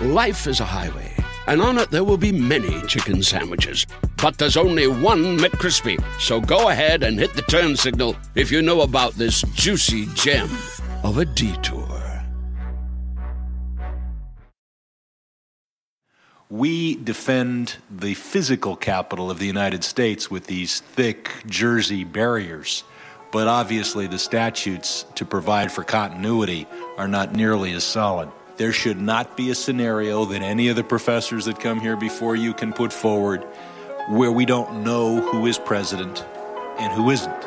Life is a highway, and on it there will be many chicken sandwiches. But there's only one McCrispy. So go ahead and hit the turn signal if you know about this juicy gem of a detour. We defend the physical capital of the United States with these thick Jersey barriers. But obviously, the statutes to provide for continuity are not nearly as solid. There should not be a scenario that any of the professors that come here before you can put forward where we don't know who is president and who isn't.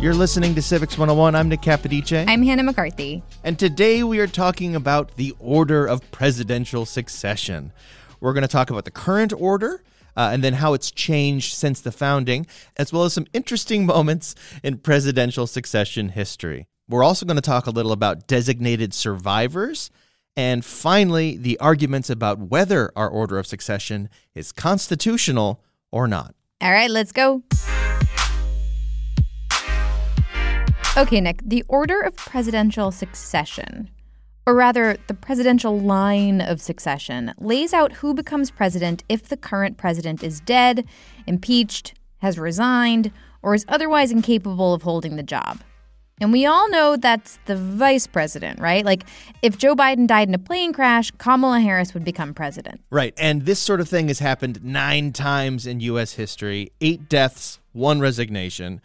You're listening to Civics 101. I'm Nick Capodice. I'm Hannah McCarthy. And today we are talking about the order of presidential succession. We're going to talk about the current order uh, and then how it's changed since the founding, as well as some interesting moments in presidential succession history. We're also going to talk a little about designated survivors. And finally, the arguments about whether our order of succession is constitutional or not. All right, let's go. Okay, Nick, the order of presidential succession, or rather, the presidential line of succession, lays out who becomes president if the current president is dead, impeached, has resigned, or is otherwise incapable of holding the job. And we all know that's the vice president, right? Like, if Joe Biden died in a plane crash, Kamala Harris would become president. Right. And this sort of thing has happened nine times in U.S. history eight deaths, one resignation.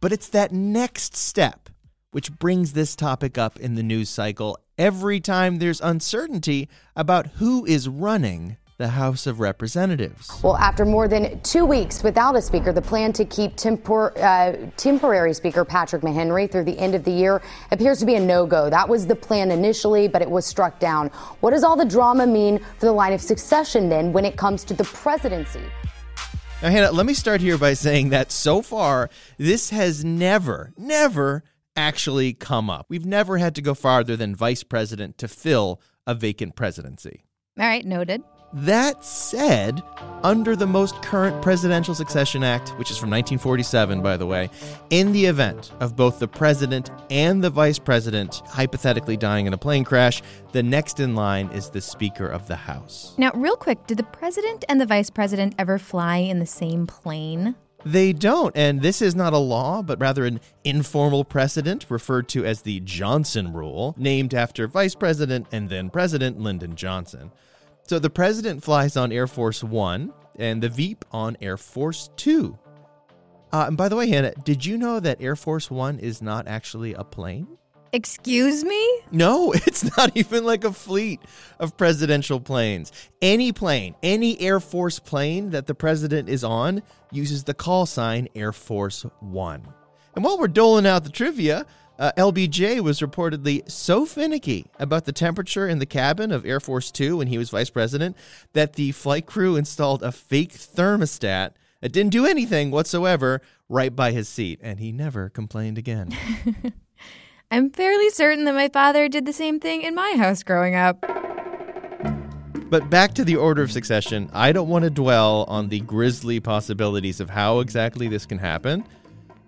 But it's that next step which brings this topic up in the news cycle every time there's uncertainty about who is running the House of Representatives. Well, after more than two weeks without a speaker, the plan to keep tempor- uh, temporary Speaker Patrick McHenry through the end of the year appears to be a no go. That was the plan initially, but it was struck down. What does all the drama mean for the line of succession then when it comes to the presidency? Now, Hannah, let me start here by saying that so far, this has never, never actually come up. We've never had to go farther than vice president to fill a vacant presidency. All right, noted. That said, under the most current Presidential Succession Act, which is from 1947, by the way, in the event of both the president and the vice president hypothetically dying in a plane crash, the next in line is the Speaker of the House. Now, real quick, did the president and the vice president ever fly in the same plane? They don't, and this is not a law, but rather an informal precedent referred to as the Johnson Rule, named after Vice President and then President Lyndon Johnson. So the president flies on Air Force One and the Veep on Air Force Two. Uh, and by the way, Hannah, did you know that Air Force One is not actually a plane? Excuse me? No, it's not even like a fleet of presidential planes. Any plane, any Air Force plane that the president is on uses the call sign Air Force One. And while we're doling out the trivia, uh, LBJ was reportedly so finicky about the temperature in the cabin of Air Force Two when he was vice president that the flight crew installed a fake thermostat that didn't do anything whatsoever right by his seat, and he never complained again. I'm fairly certain that my father did the same thing in my house growing up. But back to the order of succession, I don't want to dwell on the grisly possibilities of how exactly this can happen.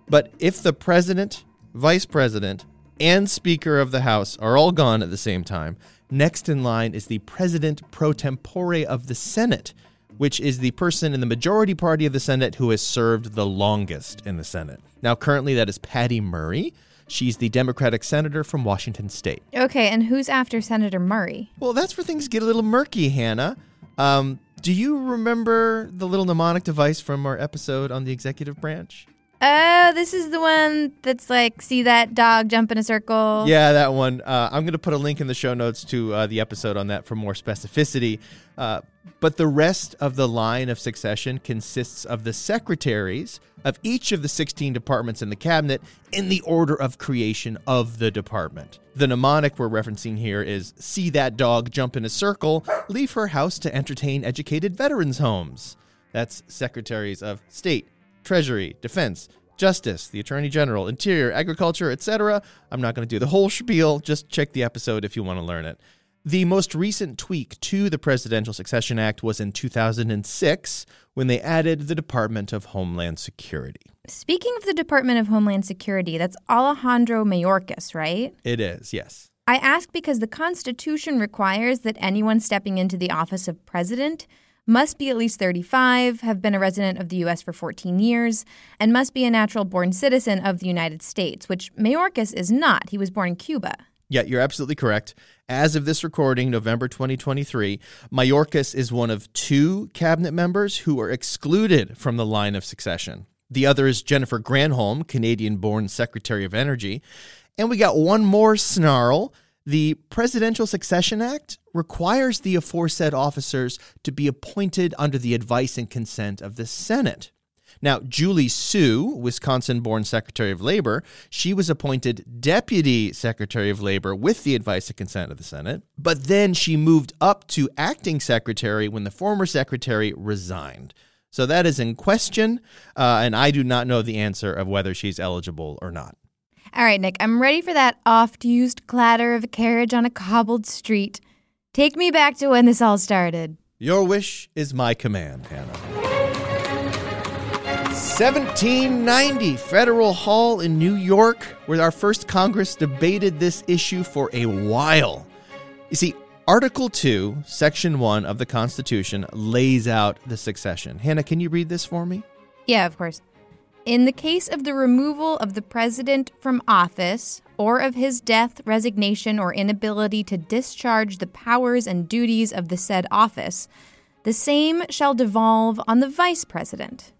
But if the president, vice president, and Speaker of the House are all gone at the same time, next in line is the president pro tempore of the Senate, which is the person in the majority party of the Senate who has served the longest in the Senate. Now, currently, that is Patty Murray. She's the Democratic senator from Washington state. Okay, and who's after Senator Murray? Well, that's where things get a little murky, Hannah. Um, do you remember the little mnemonic device from our episode on the executive branch? Oh, this is the one that's like, see that dog jump in a circle? Yeah, that one. Uh, I'm going to put a link in the show notes to uh, the episode on that for more specificity. Uh, but the rest of the line of succession consists of the secretaries of each of the 16 departments in the cabinet in the order of creation of the department. The mnemonic we're referencing here is see that dog jump in a circle, leave her house to entertain educated veterans' homes. That's secretaries of state, treasury, defense, justice, the attorney general, interior, agriculture, etc. I'm not going to do the whole spiel. Just check the episode if you want to learn it. The most recent tweak to the Presidential Succession Act was in 2006 when they added the Department of Homeland Security. Speaking of the Department of Homeland Security, that's Alejandro Mayorkas, right? It is, yes. I ask because the Constitution requires that anyone stepping into the office of president must be at least 35, have been a resident of the U.S. for 14 years, and must be a natural born citizen of the United States, which Mayorkas is not. He was born in Cuba. Yeah, you're absolutely correct. As of this recording, November 2023, Mayorkas is one of two cabinet members who are excluded from the line of succession. The other is Jennifer Granholm, Canadian born Secretary of Energy. And we got one more snarl. The Presidential Succession Act requires the aforesaid officers to be appointed under the advice and consent of the Senate. Now, Julie Su, Wisconsin born Secretary of Labor, she was appointed Deputy Secretary of Labor with the advice and consent of the Senate, but then she moved up to acting secretary when the former secretary resigned. So that is in question, uh, and I do not know the answer of whether she's eligible or not. All right, Nick, I'm ready for that oft used clatter of a carriage on a cobbled street. Take me back to when this all started. Your wish is my command, Hannah. 1790, Federal Hall in New York, where our first Congress debated this issue for a while. You see, Article 2, Section 1 of the Constitution lays out the succession. Hannah, can you read this for me? Yeah, of course. In the case of the removal of the president from office, or of his death, resignation, or inability to discharge the powers and duties of the said office, the same shall devolve on the vice president.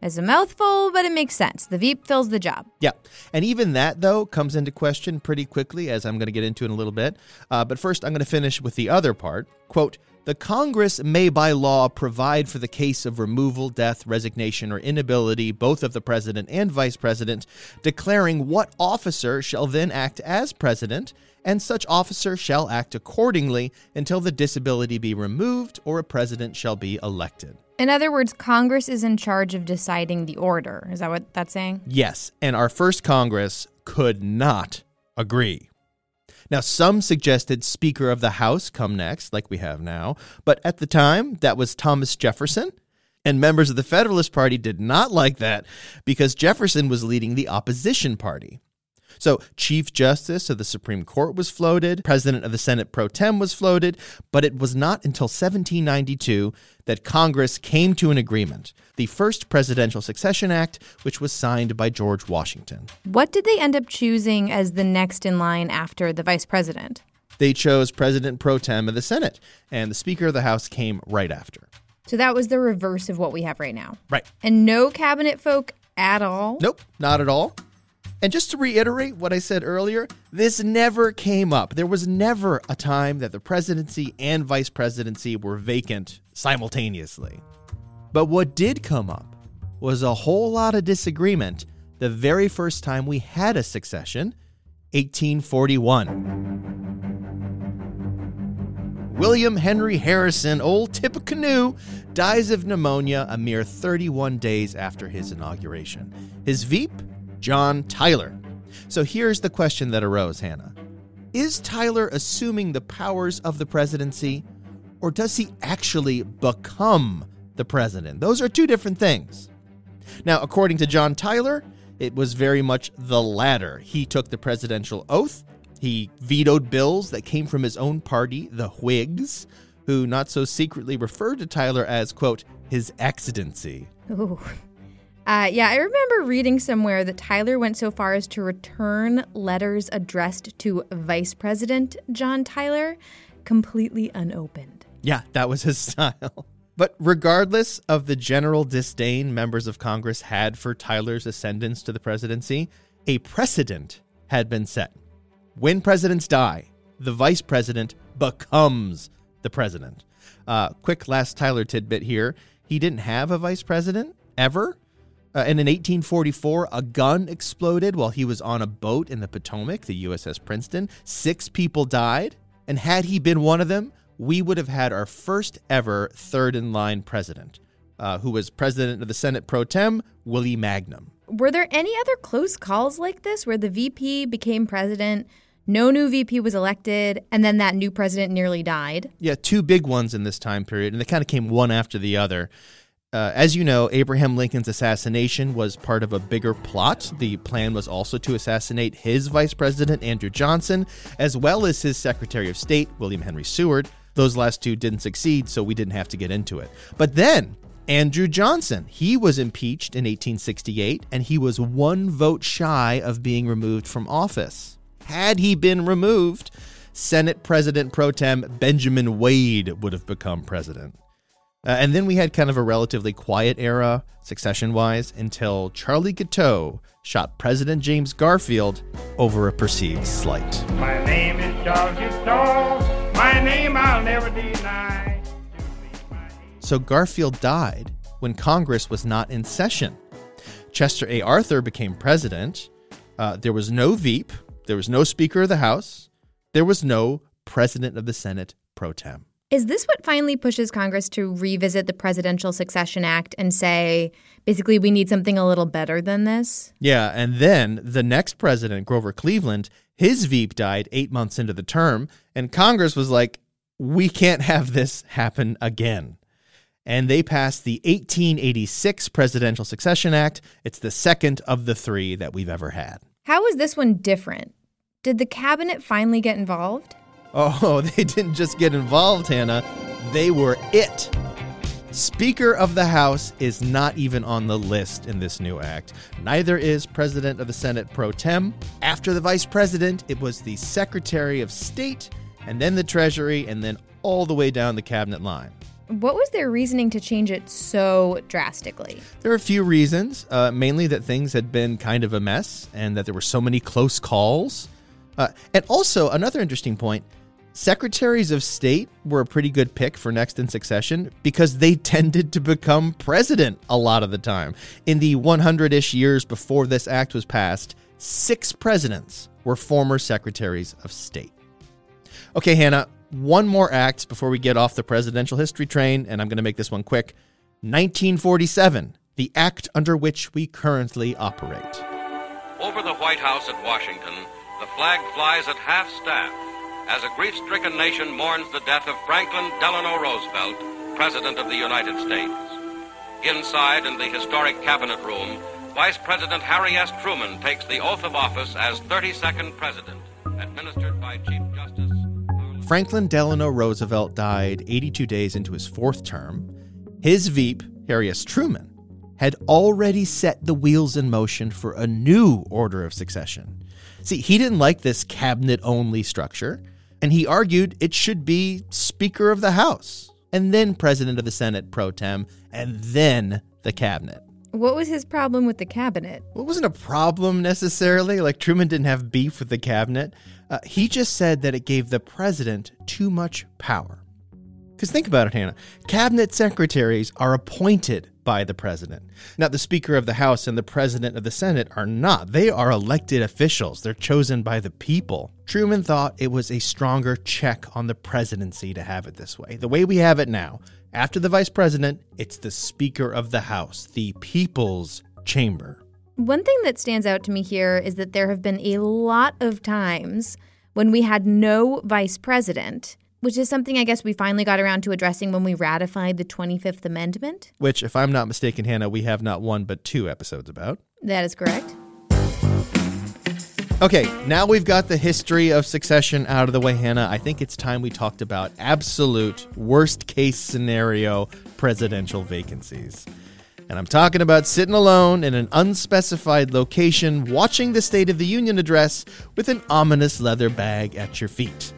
It's a mouthful, but it makes sense. The Veep fills the job. Yeah. And even that, though, comes into question pretty quickly, as I'm going to get into in a little bit. Uh, but first, I'm going to finish with the other part. Quote, the Congress may by law provide for the case of removal, death, resignation, or inability, both of the president and vice president, declaring what officer shall then act as president, and such officer shall act accordingly until the disability be removed or a president shall be elected. In other words, Congress is in charge of deciding the order. Is that what that's saying? Yes, and our first Congress could not agree. Now, some suggested Speaker of the House come next, like we have now, but at the time, that was Thomas Jefferson. And members of the Federalist Party did not like that because Jefferson was leading the opposition party. So, Chief Justice of the Supreme Court was floated, President of the Senate pro tem was floated, but it was not until 1792 that Congress came to an agreement, the first Presidential Succession Act, which was signed by George Washington. What did they end up choosing as the next in line after the vice president? They chose President pro tem of the Senate, and the Speaker of the House came right after. So that was the reverse of what we have right now. Right. And no cabinet folk at all? Nope, not at all. And just to reiterate what I said earlier, this never came up. There was never a time that the presidency and vice presidency were vacant simultaneously. But what did come up was a whole lot of disagreement the very first time we had a succession, 1841. William Henry Harrison, old Tippecanoe, dies of pneumonia a mere 31 days after his inauguration. His Veep, John Tyler. So here's the question that arose, Hannah. Is Tyler assuming the powers of the presidency, or does he actually become the president? Those are two different things. Now, according to John Tyler, it was very much the latter. He took the presidential oath, he vetoed bills that came from his own party, the Whigs, who not so secretly referred to Tyler as, quote, his excellency. Ooh. Uh, yeah, I remember reading somewhere that Tyler went so far as to return letters addressed to Vice President John Tyler completely unopened. Yeah, that was his style. But regardless of the general disdain members of Congress had for Tyler's ascendance to the presidency, a precedent had been set. When presidents die, the vice president becomes the president. Uh, quick last Tyler tidbit here. He didn't have a vice president ever. Uh, and in 1844, a gun exploded while he was on a boat in the Potomac, the USS Princeton. Six people died. And had he been one of them, we would have had our first ever third in line president, uh, who was president of the Senate pro tem, Willie Mangum. Were there any other close calls like this where the VP became president? No new VP was elected, and then that new president nearly died. Yeah, two big ones in this time period, and they kind of came one after the other. Uh, as you know, Abraham Lincoln's assassination was part of a bigger plot. The plan was also to assassinate his vice president, Andrew Johnson, as well as his Secretary of State, William Henry Seward. Those last two didn't succeed, so we didn't have to get into it. But then, Andrew Johnson, he was impeached in 1868, and he was one vote shy of being removed from office. Had he been removed, Senate President pro tem Benjamin Wade would have become president. Uh, and then we had kind of a relatively quiet era, succession wise, until Charlie Guiteau shot President James Garfield over a perceived slight. My name is Charles Guiteau. My name I'll never deny. So Garfield died when Congress was not in session. Chester A. Arthur became president. Uh, there was no Veep. There was no Speaker of the House. There was no President of the Senate pro tem. Is this what finally pushes Congress to revisit the Presidential Succession Act and say, basically, we need something a little better than this? Yeah, and then the next president, Grover Cleveland, his Veep died eight months into the term, and Congress was like, we can't have this happen again. And they passed the 1886 Presidential Succession Act. It's the second of the three that we've ever had. How is this one different? Did the cabinet finally get involved? Oh, they didn't just get involved, Hannah. They were it. Speaker of the House is not even on the list in this new act. Neither is President of the Senate pro tem. After the Vice President, it was the Secretary of State, and then the Treasury, and then all the way down the cabinet line. What was their reasoning to change it so drastically? There are a few reasons, uh, mainly that things had been kind of a mess and that there were so many close calls. Uh, and also, another interesting point Secretaries of State were a pretty good pick for next in succession because they tended to become president a lot of the time. In the 100 ish years before this act was passed, six presidents were former secretaries of state. Okay, Hannah, one more act before we get off the presidential history train, and I'm going to make this one quick. 1947, the act under which we currently operate. Over the White House at Washington, the flag flies at half staff as a grief stricken nation mourns the death of Franklin Delano Roosevelt, President of the United States. Inside, in the historic Cabinet Room, Vice President Harry S. Truman takes the oath of office as 32nd President, administered by Chief Justice. Franklin Delano Roosevelt died 82 days into his fourth term. His Veep, Harry S. Truman, had already set the wheels in motion for a new order of succession. See, he didn't like this cabinet only structure and he argued it should be Speaker of the House, and then President of the Senate pro tem, and then the cabinet. What was his problem with the cabinet? Well, it wasn't a problem necessarily. Like Truman didn't have beef with the cabinet. Uh, he just said that it gave the president too much power. Because think about it, Hannah. Cabinet secretaries are appointed by the president. Now, the Speaker of the House and the President of the Senate are not. They are elected officials, they're chosen by the people. Truman thought it was a stronger check on the presidency to have it this way. The way we have it now, after the vice president, it's the Speaker of the House, the people's chamber. One thing that stands out to me here is that there have been a lot of times when we had no vice president which is something I guess we finally got around to addressing when we ratified the 25th Amendment. Which, if I'm not mistaken, Hannah, we have not one but two episodes about. That is correct. Okay, now we've got the history of succession out of the way, Hannah. I think it's time we talked about absolute worst case scenario presidential vacancies. And I'm talking about sitting alone in an unspecified location, watching the State of the Union address with an ominous leather bag at your feet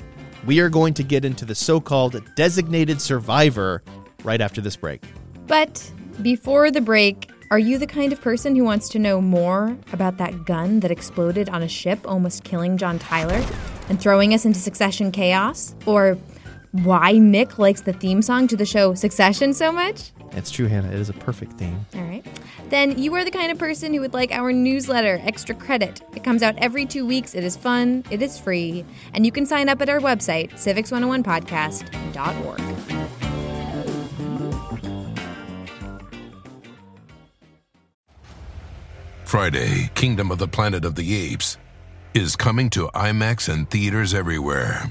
we are going to get into the so called designated survivor right after this break. But before the break, are you the kind of person who wants to know more about that gun that exploded on a ship, almost killing John Tyler and throwing us into succession chaos? Or why Nick likes the theme song to the show Succession so much? It's true, Hannah. It is a perfect theme. All right. Then you are the kind of person who would like our newsletter, Extra Credit. It comes out every two weeks. It is fun, it is free, and you can sign up at our website, civics101podcast.org. Friday, Kingdom of the Planet of the Apes is coming to IMAX and theaters everywhere.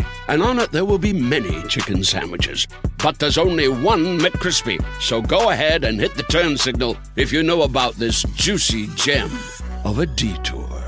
and on it there will be many chicken sandwiches. But there's only one McCrispy. So go ahead and hit the turn signal if you know about this juicy gem of a detour.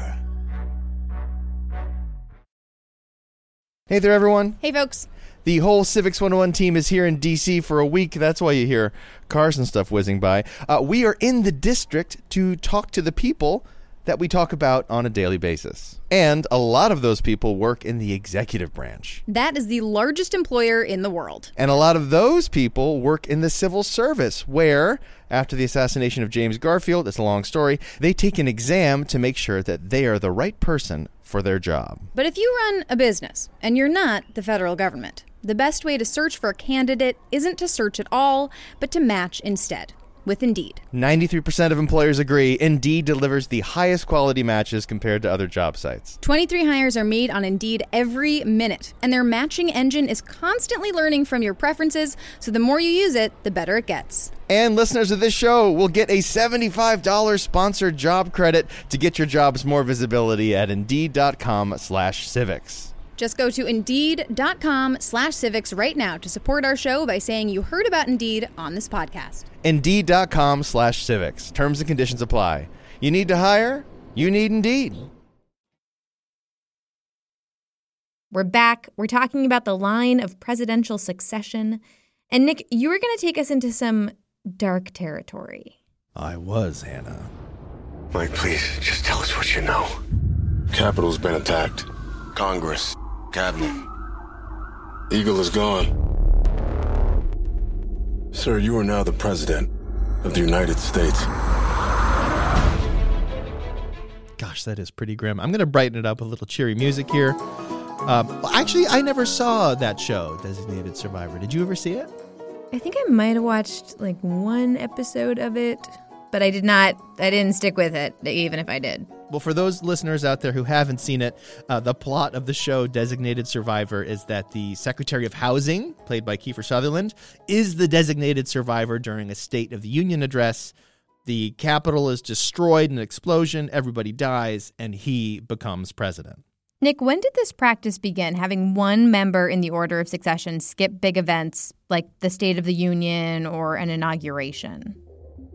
Hey there, everyone. Hey, folks. The whole Civics 101 team is here in DC for a week. That's why you hear cars and stuff whizzing by. Uh, we are in the district to talk to the people that we talk about on a daily basis. And a lot of those people work in the executive branch. That is the largest employer in the world. And a lot of those people work in the civil service, where, after the assassination of James Garfield, it's a long story, they take an exam to make sure that they are the right person for their job. But if you run a business and you're not the federal government, the best way to search for a candidate isn't to search at all, but to match instead with Indeed. 93% of employers agree Indeed delivers the highest quality matches compared to other job sites. 23 hires are made on Indeed every minute, and their matching engine is constantly learning from your preferences, so the more you use it, the better it gets. And listeners of this show will get a $75 sponsored job credit to get your jobs more visibility at Indeed.com slash civics. Just go to Indeed.com slash civics right now to support our show by saying you heard about Indeed on this podcast. Indeed.com slash civics. Terms and conditions apply. You need to hire? You need Indeed. We're back. We're talking about the line of presidential succession. And Nick, you were going to take us into some dark territory. I was, Hannah. Mike, please, just tell us what you know. Capitol's been attacked. Congress, cabinet. Eagle is gone. Sir, you are now the president of the United States. Gosh, that is pretty grim. I'm going to brighten it up with a little cheery music here. Um, actually, I never saw that show, Designated Survivor. Did you ever see it? I think I might have watched like one episode of it, but I did not, I didn't stick with it, even if I did. Well, for those listeners out there who haven't seen it, uh, the plot of the show Designated Survivor is that the Secretary of Housing, played by Kiefer Sutherland, is the designated survivor during a State of the Union address. The Capitol is destroyed in an explosion, everybody dies, and he becomes president. Nick, when did this practice begin, having one member in the order of succession skip big events like the State of the Union or an inauguration?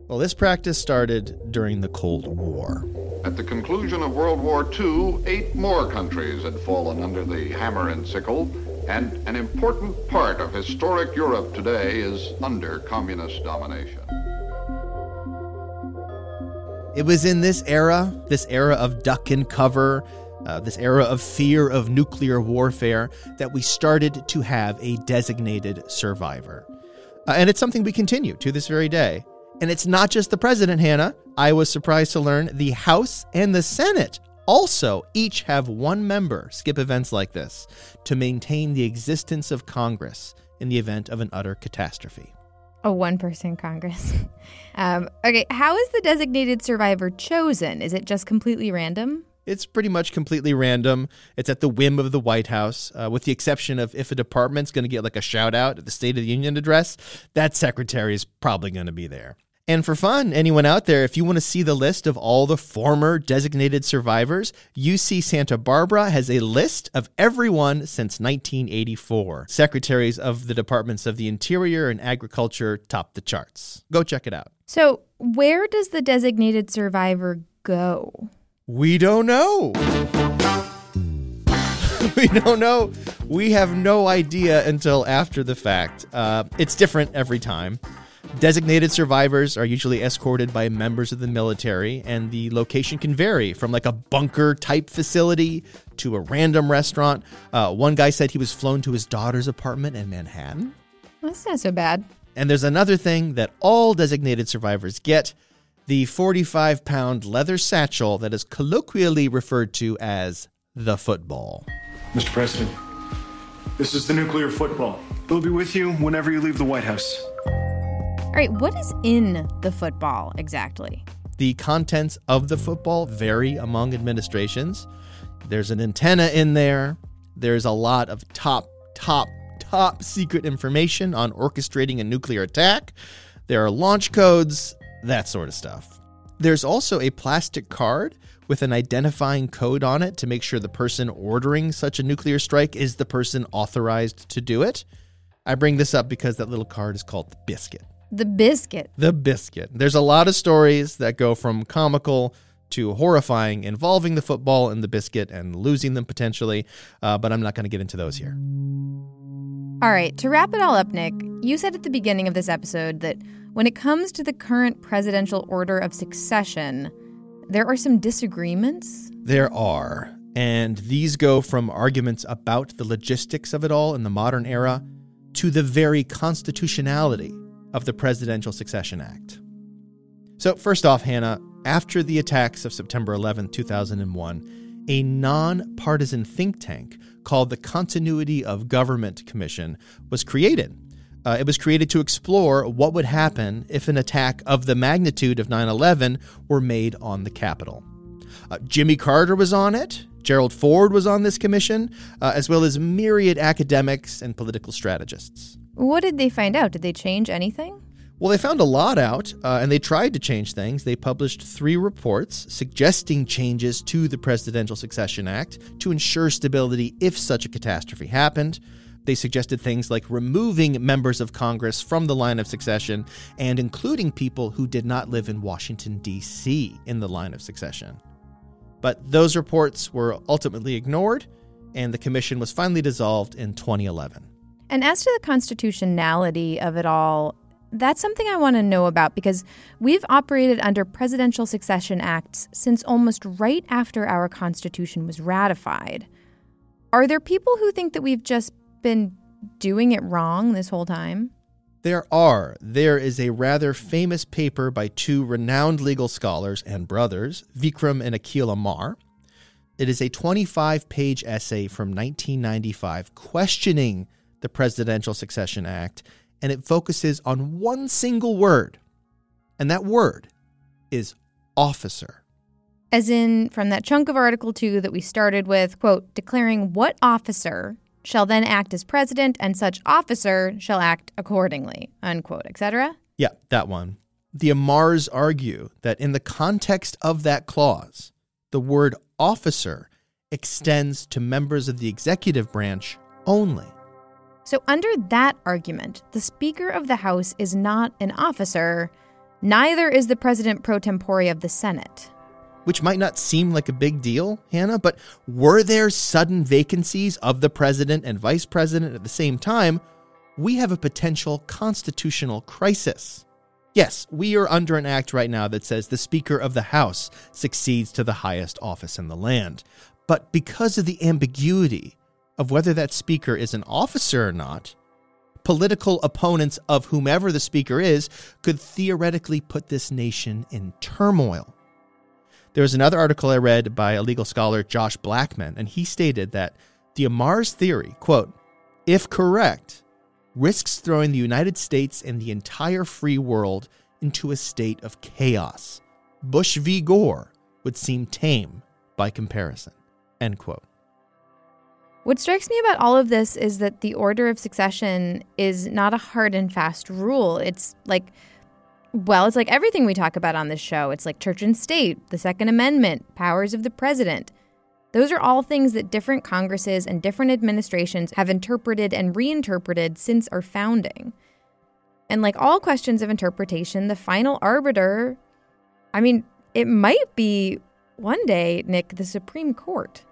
Well, this practice started during the Cold War. At the conclusion of World War II, eight more countries had fallen under the hammer and sickle, and an important part of historic Europe today is under communist domination. It was in this era, this era of duck and cover, uh, this era of fear of nuclear warfare, that we started to have a designated survivor. Uh, and it's something we continue to this very day. And it's not just the president, Hannah. I was surprised to learn the House and the Senate also each have one member skip events like this to maintain the existence of Congress in the event of an utter catastrophe. A one person Congress. um, okay, how is the designated survivor chosen? Is it just completely random? It's pretty much completely random. It's at the whim of the White House, uh, with the exception of if a department's going to get like a shout out at the State of the Union address, that secretary is probably going to be there. And for fun, anyone out there, if you want to see the list of all the former designated survivors, UC Santa Barbara has a list of everyone since 1984. Secretaries of the Departments of the Interior and Agriculture top the charts. Go check it out. So, where does the designated survivor go? We don't know. we don't know. We have no idea until after the fact. Uh, it's different every time. Designated survivors are usually escorted by members of the military, and the location can vary from like a bunker type facility to a random restaurant. Uh, one guy said he was flown to his daughter's apartment in Manhattan. That's not so bad. And there's another thing that all designated survivors get the 45 pound leather satchel that is colloquially referred to as the football. Mr. President, this is the nuclear football. It'll be with you whenever you leave the White House. All right, what is in the football exactly? The contents of the football vary among administrations. There's an antenna in there. There's a lot of top, top, top secret information on orchestrating a nuclear attack. There are launch codes, that sort of stuff. There's also a plastic card with an identifying code on it to make sure the person ordering such a nuclear strike is the person authorized to do it. I bring this up because that little card is called the biscuit. The biscuit. The biscuit. There's a lot of stories that go from comical to horrifying involving the football and the biscuit and losing them potentially, uh, but I'm not going to get into those here. All right, to wrap it all up, Nick, you said at the beginning of this episode that when it comes to the current presidential order of succession, there are some disagreements. There are. And these go from arguments about the logistics of it all in the modern era to the very constitutionality of the Presidential Succession Act. So, first off, Hannah, after the attacks of September 11, 2001, a nonpartisan think tank called the Continuity of Government Commission was created. Uh, it was created to explore what would happen if an attack of the magnitude of 9 11 were made on the Capitol. Uh, Jimmy Carter was on it. Gerald Ford was on this commission, uh, as well as myriad academics and political strategists. What did they find out? Did they change anything? Well, they found a lot out, uh, and they tried to change things. They published three reports suggesting changes to the Presidential Succession Act to ensure stability if such a catastrophe happened. They suggested things like removing members of Congress from the line of succession and including people who did not live in Washington, D.C. in the line of succession. But those reports were ultimately ignored, and the commission was finally dissolved in 2011. And as to the constitutionality of it all, that's something I want to know about because we've operated under presidential succession acts since almost right after our Constitution was ratified. Are there people who think that we've just been doing it wrong this whole time? There are. There is a rather famous paper by two renowned legal scholars and brothers, Vikram and Akhil Amar. It is a 25 page essay from 1995 questioning the Presidential Succession Act, and it focuses on one single word. And that word is officer. As in, from that chunk of Article 2 that we started with, quote, declaring what officer shall then act as president, and such officer shall act accordingly, unquote, etc. Yeah, that one. The Amars argue that in the context of that clause, the word officer extends to members of the executive branch only. So, under that argument, the Speaker of the House is not an officer, neither is the President pro tempore of the Senate. Which might not seem like a big deal, Hannah, but were there sudden vacancies of the President and Vice President at the same time, we have a potential constitutional crisis. Yes, we are under an act right now that says the Speaker of the House succeeds to the highest office in the land. But because of the ambiguity of whether that speaker is an officer or not, political opponents of whomever the speaker is could theoretically put this nation in turmoil. There was another article I read by a legal scholar, Josh Blackman, and he stated that the Amar's theory, quote, if correct, risks throwing the United States and the entire free world into a state of chaos. Bush v. Gore would seem tame by comparison. End quote. What strikes me about all of this is that the order of succession is not a hard and fast rule. It's like, well, it's like everything we talk about on this show. It's like church and state, the Second Amendment, powers of the president. Those are all things that different Congresses and different administrations have interpreted and reinterpreted since our founding. And like all questions of interpretation, the final arbiter, I mean, it might be one day, Nick, the Supreme Court.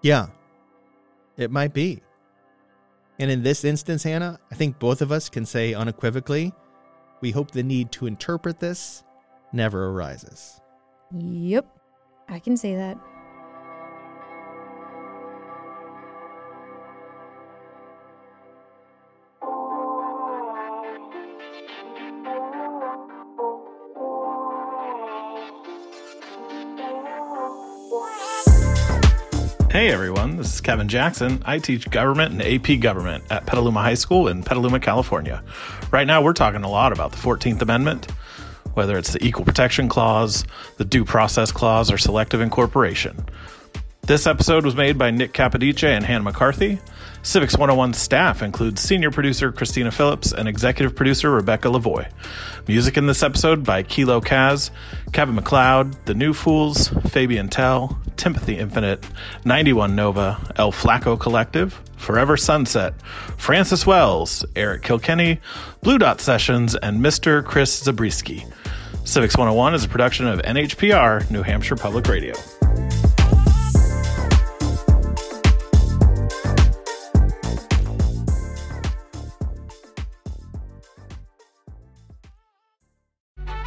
Yeah, it might be. And in this instance, Hannah, I think both of us can say unequivocally we hope the need to interpret this never arises. Yep, I can say that. Hey everyone, this is Kevin Jackson. I teach government and AP government at Petaluma High School in Petaluma, California. Right now, we're talking a lot about the 14th Amendment, whether it's the Equal Protection Clause, the Due Process Clause, or selective incorporation. This episode was made by Nick Capodice and Hannah McCarthy. Civics 101 staff includes senior producer Christina Phillips and executive producer Rebecca Lavoie. Music in this episode by Kilo Kaz, Kevin MacLeod, The New Fools, Fabian Tell, Timothy Infinite, 91 Nova, El Flaco Collective, Forever Sunset, Francis Wells, Eric Kilkenny, Blue Dot Sessions, and Mr. Chris Zabriskie. Civics 101 is a production of NHPR, New Hampshire Public Radio.